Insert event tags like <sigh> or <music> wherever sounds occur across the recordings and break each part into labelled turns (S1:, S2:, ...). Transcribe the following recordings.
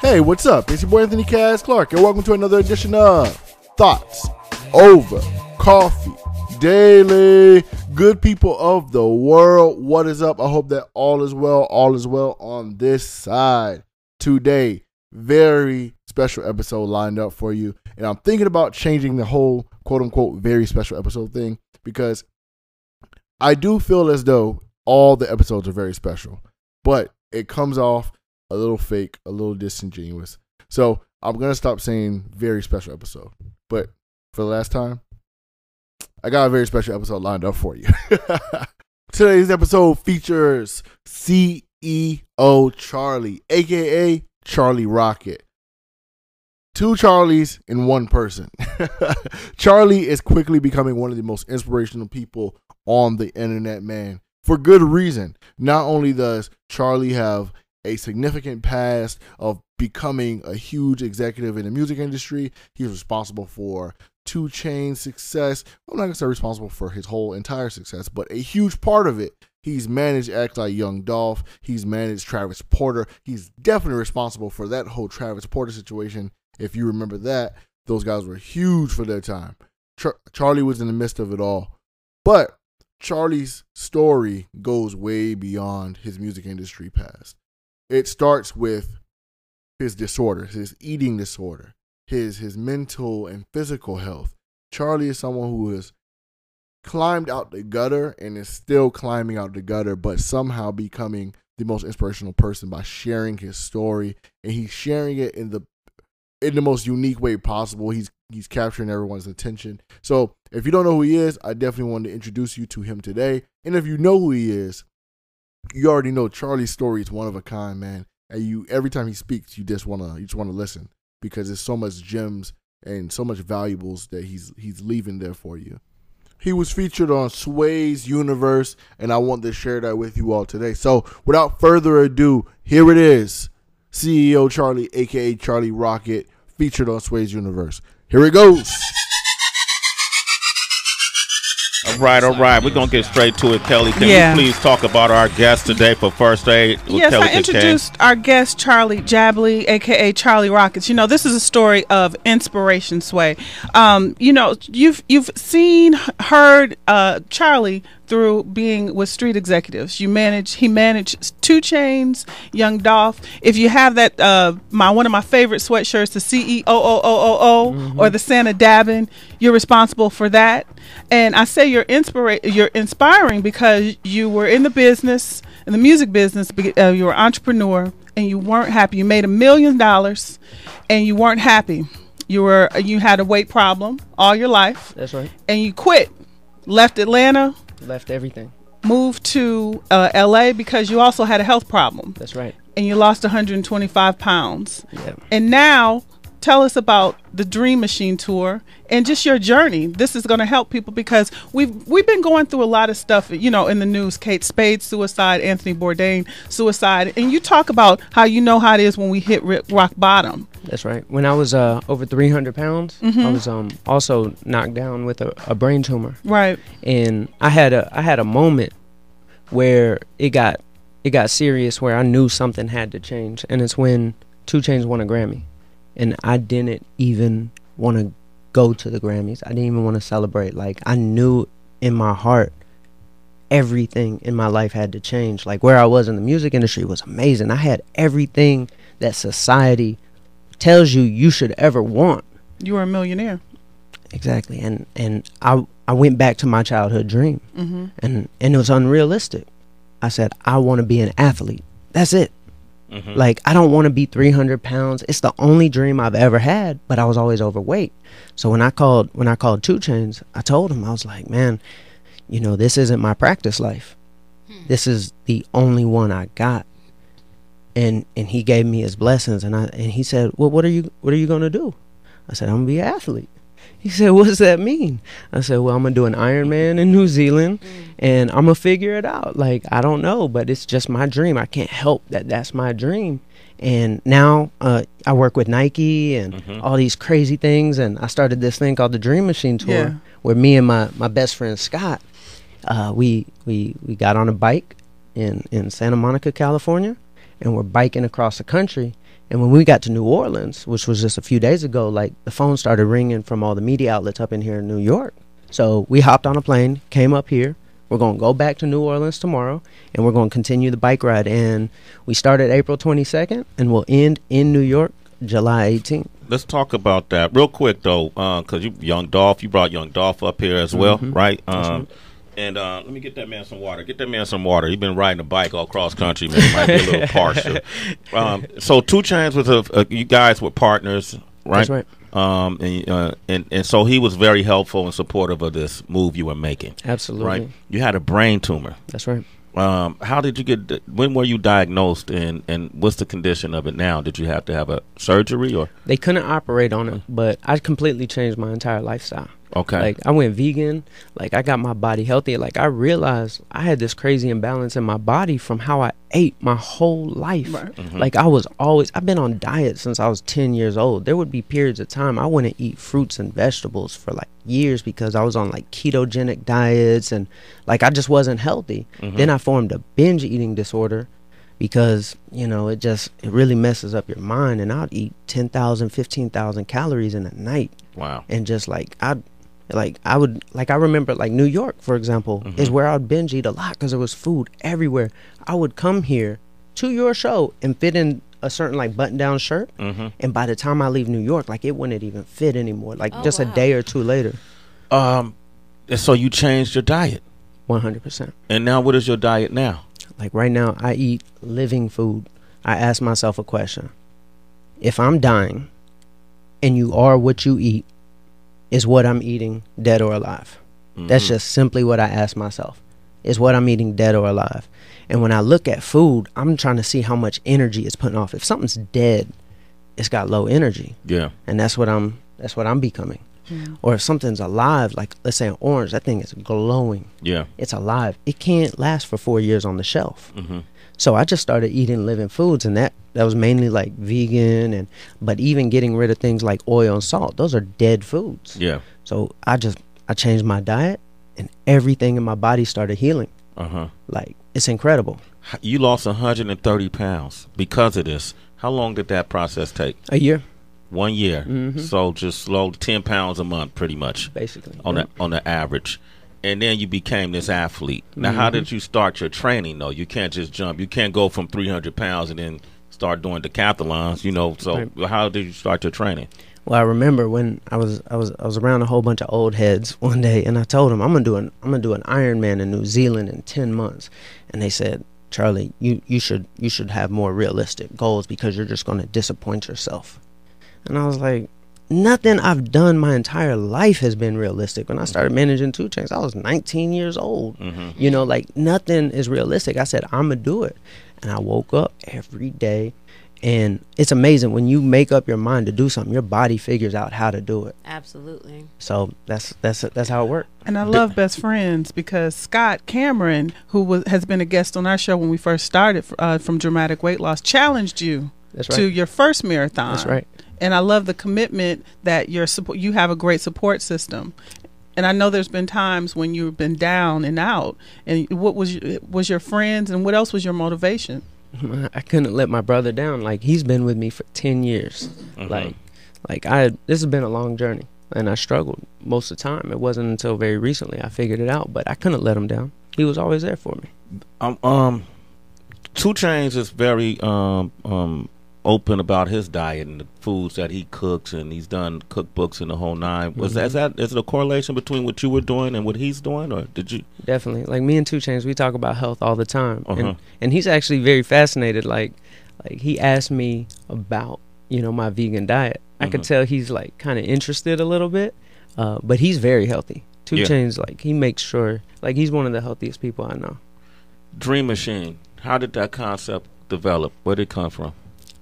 S1: Hey, what's up? It's your boy Anthony Cass Clark, and welcome to another edition of Thoughts Over Coffee Daily. Good people of the world, what is up? I hope that all is well. All is well on this side. Today, very special episode lined up for you, and I'm thinking about changing the whole quote unquote very special episode thing because I do feel as though all the episodes are very special, but it comes off a little fake, a little disingenuous. So I'm gonna stop saying very special episode. But for the last time, I got a very special episode lined up for you. <laughs> Today's episode features CEO Charlie, aka Charlie Rocket. Two Charlies in one person. <laughs> Charlie is quickly becoming one of the most inspirational people on the internet, man. For good reason. Not only does Charlie have a significant past of becoming a huge executive in the music industry. He's responsible for 2 Chainz success. I'm not gonna say responsible for his whole entire success, but a huge part of it. He's managed acts like Young Dolph. He's managed Travis Porter. He's definitely responsible for that whole Travis Porter situation. If you remember that, those guys were huge for their time. Char- Charlie was in the midst of it all. But Charlie's story goes way beyond his music industry past it starts with his disorders, his eating disorder, his his mental and physical health. Charlie is someone who has climbed out the gutter and is still climbing out the gutter, but somehow becoming the most inspirational person by sharing his story, and he's sharing it in the in the most unique way possible. He's he's capturing everyone's attention. So if you don't know who he is, I definitely want to introduce you to him today. And if you know who he is, you already know Charlie's story is one of a kind, man. And you every time he speaks, you just wanna you just wanna listen because there's so much gems and so much valuables that he's he's leaving there for you. He was featured on Sway's Universe, and I want to share that with you all today. So, without further ado, here it is CEO Charlie, aka Charlie Rocket, featured on Sway's Universe. Here it goes.
S2: All right, all right. We're gonna get straight to it, Kelly. Can
S3: Yeah.
S2: you please talk about our guest today for first aid?
S3: Yes,
S2: Kelly
S3: I introduced our guest Charlie Jabaley, aka Charlie Rockets. You know, this is a story of inspiration. Sway, um, you know, you've you've seen, heard uh, Charlie through being with street executives. You manage, he managed 2 Chainz, Young Dolph. If you have that, uh, my one of my favorite sweatshirts, the C E O O O O O, or the Santa Dabbin, you're responsible for that. And I say you're inspira- you're inspiring because you were in the business, in the music business, uh, you were an entrepreneur, and you weren't happy. You made a million dollars, and you weren't happy. You were you had a weight problem all your life,
S4: That's right.
S3: and you quit, left Atlanta,
S4: Left everything.
S3: moved to uh, LA because you also had a health problem,
S4: That's right.
S3: and you lost 125 pounds.
S4: Yeah.
S3: And now, tell us about the Dream Machine tour and just your journey. This is going to help people because we've we've been going through a lot of stuff, you know, in the news. Kate Spade suicide, Anthony Bourdain suicide, and you talk about how you know how it is when we hit rock bottom.
S4: That's right. When I was uh, over 300 pounds, I
S3: Mhm.
S4: was um, also knocked down with a, a brain tumor,
S3: Right.
S4: and I had a I had a moment where it got it got serious, where I knew something had to change, and it's when 2 Chainz won a Grammy, and I didn't even want to go to the Grammys. I didn't even want to celebrate. Like I knew in my heart everything in my life had to change. Like where I was in the music industry was amazing. I had everything that society tells you you should ever want.
S3: You were a millionaire.
S4: Exactly. And and I I went back to my childhood dream.
S3: Mm-hmm.
S4: And and it was unrealistic. I said I want to be an athlete. That's it.
S2: Mhm.
S4: Like I don't want to be 300 pounds. It's the only dream I've ever had, but I was always overweight. So when I called when I called 2 Chainz, I told him I was like, man, you know, this isn't my practice life. This is the only one I got. And and he gave me his blessings, and I and he said, well, what are you what are you gonna do? I said, I'm gonna be an athlete. He said, What does that mean? I said, Well, I'm gonna do an Ironman in New Zealand and I'm gonna figure it out. Like, I don't know, but it's just my dream. I can't help that that's my dream. And now uh, I work with Nike and
S2: Mhm.
S4: all these crazy things. And I started this thing called the Dream Machine Tour
S3: Yeah.
S4: where me and my, my best friend Scott, uh, we, we, we got on a bike in, in Santa Monica, California. and we're biking across the country. And when we got to New Orleans, which was just a few days ago, like the phone started ringing from all the media outlets up in here in New York. So we hopped on a plane, came up here. We're going to go back to New Orleans tomorrow, and we're going to continue the bike ride. And we started April 22nd, and we'll end in New York July 18th.
S2: Let's talk about that real quick though, because you young Dolph, you brought young Dolph up here as well,
S4: Mhm.
S2: right? Um,
S4: right.
S2: And uh, let me get that man some water. Get that man some water. He's been riding a bike all cross country, man. Might be a little <laughs> partial. Um, so 2 Chainz was a, a you guys were partners, right?
S4: That's right.
S2: Um, and, uh, and and so he was very helpful and supportive of this move you were making,
S4: Absolutely.
S2: right? You had a brain tumor.
S4: That's right.
S2: Um, how did you get? When were you diagnosed, and and what's the condition of it now? Did you have to have a surgery or?
S4: They couldn't operate on it, but I completely changed my entire lifestyle.
S2: Okay.
S4: Like I went vegan, like I got my body healthy. Like I realized I had this crazy imbalance in my body from how I ate my whole life.
S3: Right.
S2: Mm-hmm.
S4: Like I was always I've been on diet since I was 10 years old. There would be periods of time I wouldn't eat fruits and vegetables for like years because I was on like ketogenic diets and like I just wasn't healthy.
S2: Mm-hmm.
S4: Then I formed a binge eating disorder because, you know, it just it really messes up your mind and I'd eat 10,000, 15,000 calories in a night
S2: wow.
S4: and just like I, like I would like I remember like New York for example is where I'd binge eat a lot because there was food everywhere. I would come here to your show and fit in a certain like button down shirt,
S2: Mm-hmm.
S4: and by the time I leave New York, like it wouldn't even fit anymore. Like
S5: Oh,
S4: just a day or two later,
S2: Um, and so you changed your diet,
S4: one hundred percent.
S2: and now what is your diet now?
S4: Like right now, I eat living food. I ask myself a question: If I'm dying, and you are what you eat, is what I'm eating dead or alive? That's
S2: Mhm.
S4: just simply what I ask myself. Is what I'm eating dead or alive? And when I look at food, I'm trying to see how much energy it's putting off. If something's dead, it's got low energy.
S2: yeah.
S4: And that's what I'm that's what I'm becoming. Yeah. Or if something's alive, like let's say an orange, that thing is glowing.
S2: Yeah.
S4: It's alive. It can't last for four years on the shelf.
S2: Mm-hmm.
S4: So I just started eating living foods and that that was mainly like vegan and but even getting rid of things like oil and salt. Those are dead foods.
S2: Yeah.
S4: So I just I changed my diet and everything in my body started healing.
S2: Uh huh.
S4: Like it's incredible.
S2: You lost 130 pounds because of this. How long did that process take?
S4: A year,
S2: One year.
S4: Mhm.
S2: So just slow 10 pounds a month, pretty much
S4: basically.
S2: on
S4: Yeah.
S2: the on the average. And then you became this athlete. Now, how
S4: Mhm.
S2: did you start your training though? You can't just jump. You can't go from 300 pounds and then start doing decathlons. You know. So
S4: Right.
S2: how did you start your training?
S4: Well, I remember when I was I was I was around a whole bunch of old heads <laughs> one day, and I told them I'm gonna do an I'm gonna do an Ironman in New Zealand in ten months, and they said, Charlie, you you should you should have more realistic goals because you're just gonna disappoint yourself. And I was like, nothing I've done my entire life has been realistic. When I started managing 2 Chainz, I was 19 years old.
S2: Mm-hmm.
S4: You know, like nothing is realistic. I said, I'm gonna do it. And I woke up every day and it's amazing when you make up your mind to do something, your body figures out how to do it.
S5: Absolutely.
S4: So that's that's that's how it worked.
S3: And I love best friends because Scott Cameron, who was, has been a guest on our show when we first started uh, from Dramatic Weight Loss, challenged you
S4: That's
S3: to your first marathon.
S4: That's right.
S3: And I love the commitment that your support. You have a great support system. And I know there's been times when you've been down and out. And what was your, was your friends and what else was your motivation? <laughs>
S4: I couldn't let my brother down. Like he's been with me for ten years.
S2: Mhm.
S4: Like like I this has been a long journey and I struggled most of the time. It wasn't until very recently I figured it out, but I couldn't let him down. He was always there for me.
S2: Um, um, 2 Chainz is very um um open about his diet and the foods that he cooks, and he's done cookbooks and the whole 9 Was that, is that is it a correlation between what you were doing and what he's doing, or did you?
S4: Definitely. Like me and 2 Chainz, we talk about health all the time,
S2: Uh-huh.
S4: and and he's actually very fascinated. Like like he asked me about you know my vegan diet. I could
S2: Mhm.
S4: tell he's like kind of interested a little bit, uh, but he's very healthy. Two
S2: Yeah.
S4: Chains, like he makes sure, like he's one of the healthiest people I know.
S2: Dream Machine. How did that concept develop? Where did it come from?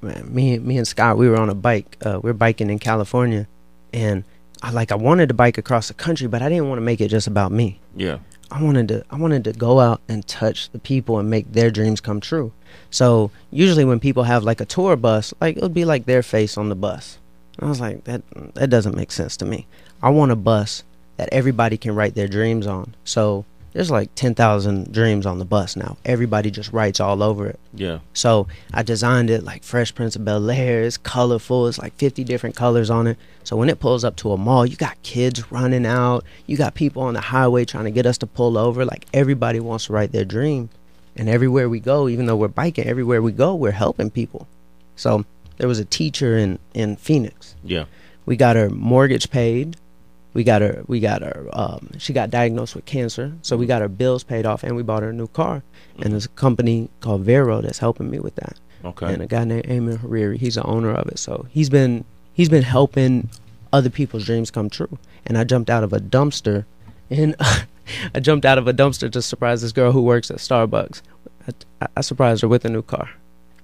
S4: Man, me me and Scott, we were on a bike. Uh, we are biking in California, and I like I wanted to bike across the country, but I didn't want to make it just about me.
S2: Yeah.
S4: I wanted to I wanted to go out and touch the people and make their dreams come true. So usually when people have like a tour bus, like it would be like their face on the bus. And I was like that that doesn't make sense to me. I want a bus that everybody can write their dreams on. So there's like 10,000 dreams on the bus now. Everybody just writes all over it.
S2: Yeah.
S4: So I designed it like Fresh Prince of Bel Air. It's colorful. It's like 50 different colors on it. So when it pulls up to a mall, you got kids running out. You got people on the highway trying to get us to pull over. Like everybody wants to write their dream. And everywhere we go, even though we're biking, everywhere we go, we're helping people. So there was a teacher in, in Phoenix.
S2: Yeah.
S4: We got her mortgage paid. We got her. We got her. Um, she got diagnosed with cancer, so we got her bills paid off, and we bought her a new car. And there's a company called Vero that's helping me with that.
S2: Okay.
S4: And a guy named Ayman Hariri, he's the owner of it. So he's been he's been helping other people's dreams come true. And I jumped out of a dumpster, and <laughs> I jumped out of a dumpster to surprise this girl who works at Starbucks. I, I surprised her with a new car.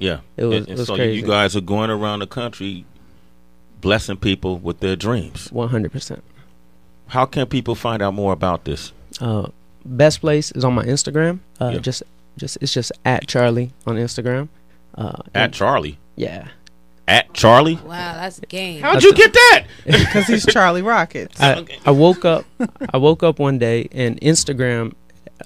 S2: Yeah.
S4: It was-
S2: and, and
S4: it was
S2: so
S4: crazy.
S2: you guys are going around the country blessing people with their dreams.
S4: One hundred percent.
S2: How can people find out more about this?
S4: Uh, best place is on my Instagram. Uh,
S2: Yeah.
S4: Just, just it's just at Charlie on Instagram. Uh,
S2: At
S4: and-
S2: Charlie.
S4: yeah,
S2: At Charlie?
S5: Wow, that's game.
S2: How'd you get that? <laughs>
S3: because he's Charlie Rockets.
S4: I, I woke up. I woke up one day and Instagram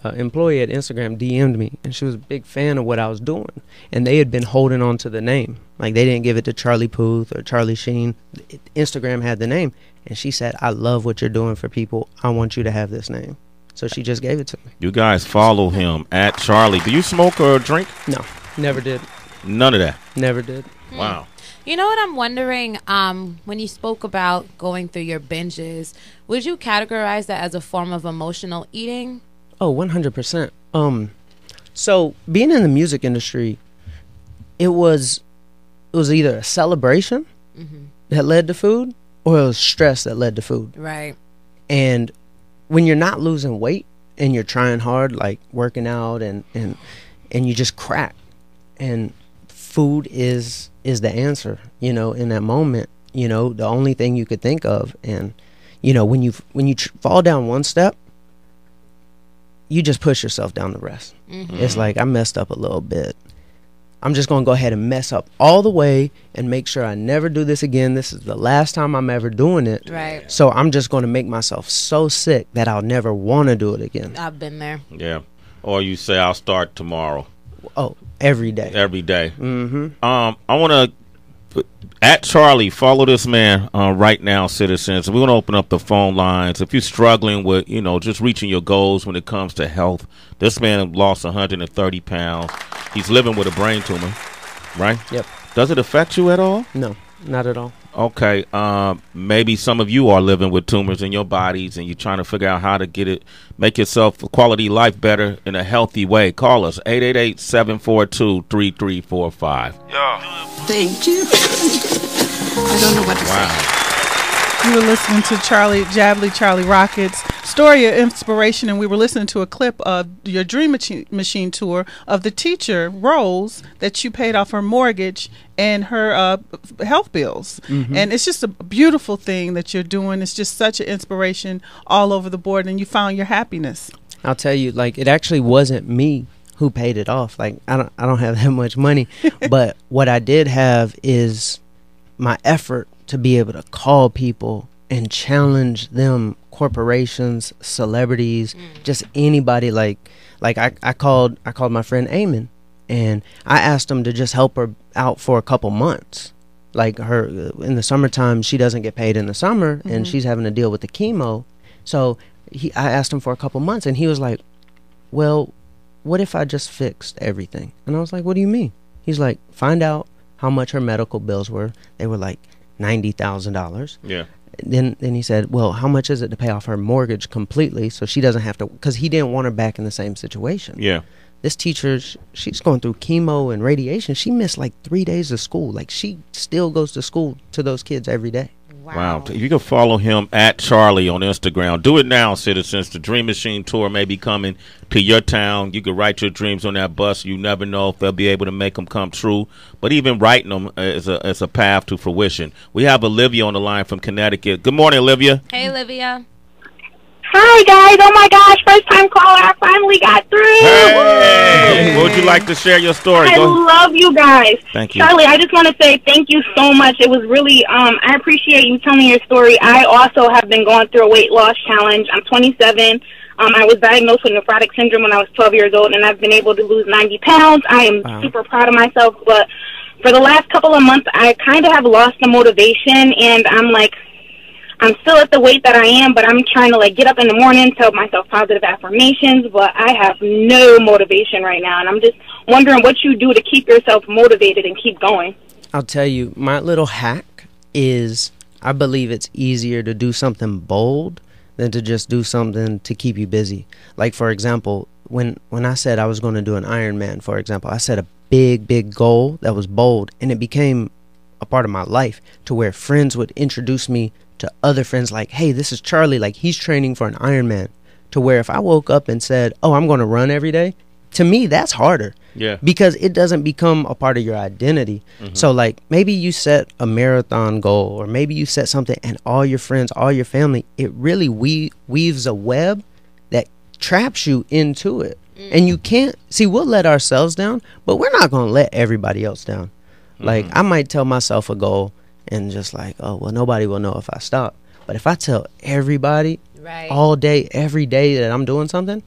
S4: uh, employee at Instagram DM'd me, and she was a big fan of what I was doing, and they had been holding on to the name, like they didn't give it to Charlie Puth or Charlie Sheen. It, Instagram had the name, and she said, "I love what you're doing for people. I want you to have this name." So she just gave it to me.
S2: You guys follow him at Charlie. Do you smoke or drink?
S4: No, never did,
S2: None of that.
S4: never did.
S2: Wow.
S5: You know what I'm wondering? Um, when you spoke about going through your binges, would you categorize that as a form of emotional eating?
S4: Oh, 100%. Um so being in the music industry, it was it was either a celebration that led to food or it was stress that led to food.
S5: Right.
S4: And when you're not losing weight and you're trying hard like working out and and and you just crack and food is is the answer, you know, in that moment, you know, the only thing you could think of and you know, when you when you tr- fall down one step, you just push yourself down the rest. It's like I messed up a little bit. I'm just going to go ahead and mess up all the way and make sure I never do this again. This is the last time I'm ever doing it.
S5: Right.
S4: So I'm just going to make myself so sick that I'll never want to do it again.
S5: I've been there.
S2: Yeah. Or you say I'll start tomorrow
S4: Oh, every day.
S2: every day.
S4: Mm-hmm.
S2: Um, I want to at Charlie follow this man uh, right now, citizens. We want to open up the phone lines. If you're struggling with, you know, just reaching your goals when it comes to health, this man lost 130 pounds. He's living with a brain tumor, right?
S4: Yep.
S2: Does it affect you at all?
S4: No, not at all.
S2: Okay, um, maybe some of you are living with tumors in your bodies, and you're trying to figure out how to get it, make yourself a quality life better in a healthy way. Call us 888-742-3345.
S6: Thank you. <laughs> I don't know what to say.
S3: You were listening to Charlie Jabaley, Charlie Rockets, story of inspiration, and we were listening to a clip of your Dream Machine tour of the teacher Rose that you paid off her mortgage and her uh, health bills, and it's just a beautiful thing that you're doing. It's just such an inspiration all over the board, and you found your happiness.
S4: I'll tell you, like it actually wasn't me who paid it off. Like I don't, I don't have that much money, <laughs> but what I did have is my effort to be able to call people and challenge them, corporations, celebrities, mm. just anybody. Like, like I, I called, I called my friend Ayman, and I asked him to just help her out for a couple months. Like her uh, in the summertime, she doesn't get paid in the summer, and mm-hmm. she's having to deal with the chemo. So he, I asked him for a couple months, and he was like, "Well, what if I just fixed everything?" And I was like, "What do you mean?" He's like, "Find out how much her medical bills were. They were like ninety thousand dollars.
S2: Yeah.
S4: Then, then he said, "Well, how much is it to pay off her mortgage completely, so she doesn't have to?" Because he didn't want her back in the same situation.
S2: Yeah.
S4: This teacher, she's going through chemo and radiation. She missed like three days of school. Like she still goes to school to those kids every day.
S2: Wow. You can follow him at Charlie on Instagram. Do it now, citizens. The Dream Machine Tour may be coming to your town. You can write your dreams on that bus. You never know if they'll be able to make them come true. But even writing them uh, is a, is a path to fruition. We have Olivia on the line from Connecticut. Good morning, Olivia.
S5: Hey, Olivia.
S7: Hi guys! Oh my gosh, first time caller. I finally got through.
S2: Hey, would you like to share your story?
S7: I
S2: Go-
S7: love you guys.
S2: Thank you.
S7: Charlie, I just want to say thank you so much. It was really, um, I appreciate you telling your story. I also have been going through a weight loss challenge. I'm 27. Um, I was diagnosed with nephrotic syndrome when I was 12 years old, and I've been able to lose 90 pounds. I am
S4: Wow.
S7: super proud of myself, but for the last couple of months, I kind of have lost the motivation, and I'm like, I'm still at the weight that I am, but I'm trying to like get up in the morning, tell myself positive affirmations, but I have no motivation right now, and I'm just wondering what you do to keep yourself motivated and keep going.
S4: I'll tell you, my little hack is I believe it's easier to do something bold than to just do something to keep you busy. Like for example, when when I said I was going to do an Ironman, for example, I set a big big goal that was bold and it became a part of my life to where friends would introduce me to other friends like, "Hey, this is Charlie, like he's training for an Ironman." To where if I woke up and said, "Oh, I'm going to run every day," to me that's harder
S2: Yeah.
S4: because it doesn't become a part of your identity. Mm-hmm. So like maybe you set a marathon goal or maybe you set something and all your friends, all your family, it really we- weaves a web that traps you into it. Mm. And you can't see we'll let ourselves down, but we're not going to let everybody else down. Like mm-hmm. I might tell myself a goal and just like, oh, well nobody will know if I stop. But if I tell everybody
S5: Right.
S4: all day every day that I'm doing something,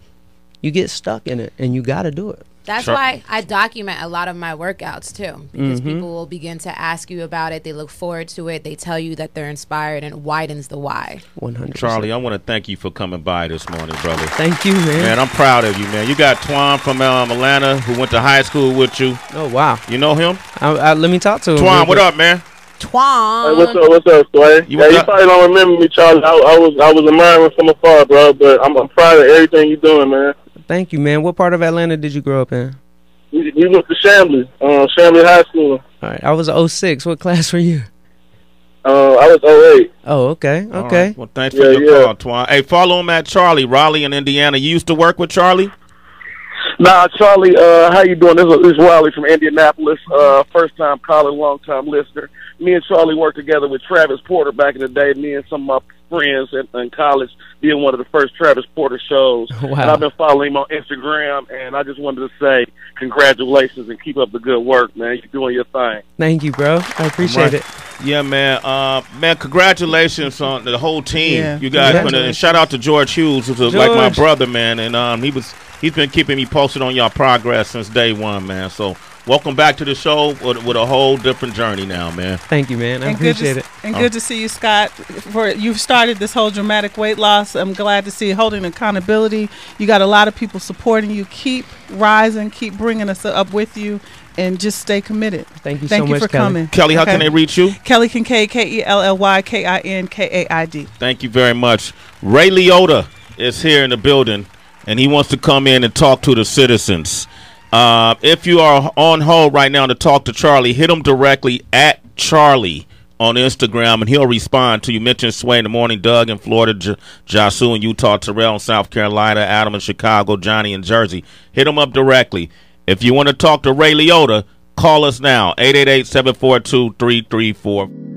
S4: you get stuck in it and you got to do it.
S5: That's
S2: Sure.
S5: why I document a lot of my workouts too, because
S4: Mm-hmm.
S5: people will begin to ask you about it. They look forward to it. They tell you that they're inspired, and it widens the why.
S4: 100%.
S2: Charlie, I want to thank you for coming by this morning, brother.
S4: Thank you, man.
S2: Man, I'm proud of you, man. You got Twan from um, Atlanta who went to high school with you.
S4: Oh wow!
S2: You know him?
S4: I, I, let me talk to him.
S2: Twan, what
S4: quick.
S2: up, man?
S5: Twan.
S8: Hey, what's up? What's up, Sway?
S2: You
S8: yeah, you probably don't remember me, Charlie. I, I was I was admiring from afar, bro. But I'm, I'm proud of everything you're doing, man.
S4: Thank you, man. What part of Atlanta did you grow up in?
S8: We, we went to Chamblee, uh, Chamblee High School.
S4: All right, I was 06. What class were you?
S8: Uh, I was 08.
S4: Oh, okay, okay.
S2: right. Well, thanks for
S8: Yeah,
S2: your
S8: yeah.
S2: call, Twan. Hey, follow him at Charlie, Raleigh in Indiana. You used to work with Charlie?
S8: Nah, Charlie, uh, how you doing? This is, this is Wiley from Indianapolis. Uh, first time caller, long time listener. Me and Charlie worked together with Travis Porter back in the day. Me and some of my friends in, in college did one of the first Travis Porter shows. <laughs>
S4: Wow.
S8: And I've been following him on Instagram, and I just wanted to say congratulations and keep up the good work, man. You're doing your thing.
S4: Thank you, bro. I appreciate
S2: Right.
S4: it.
S2: Yeah, man. Uh, man, congratulations on the whole team.
S3: Yeah,
S2: you guys, and shout out to George Hughes, who's like my brother, man. And um, he was he's been keeping me posted on y'all progress since day one, man. So welcome back to the show with, with a whole different journey now, man.
S4: Thank you, man. I
S3: and good
S4: appreciate
S3: to,
S4: it.
S3: And good to see you, Scott. For you've started this whole dramatic weight loss. I'm glad to see you holding accountability. You got a lot of people supporting you. Keep rising. Keep bringing us up with you, and just stay committed.
S4: Thank you
S3: Thank
S4: so
S3: you
S4: much,
S3: for
S4: Kelly.
S3: coming,
S2: Kelly, how
S3: Okay.
S2: can they reach you?
S3: Kelly Kinkaid, K E L L Y K I N K A I D.
S2: Thank you very much. Ray Liotta is here in the building, and he wants to come in and talk to the citizens. Uh, if you are on hold right now to talk to Charlie, hit him directly at Charlie on Instagram, and he'll respond to you. Mention Sway in the morning, Doug in Florida, J- Jasu in Utah, Terrell in South Carolina, Adam in Chicago, Johnny in Jersey. Hit him up directly. If you want to talk to Ray Liotta, call us now, 888 742 3344.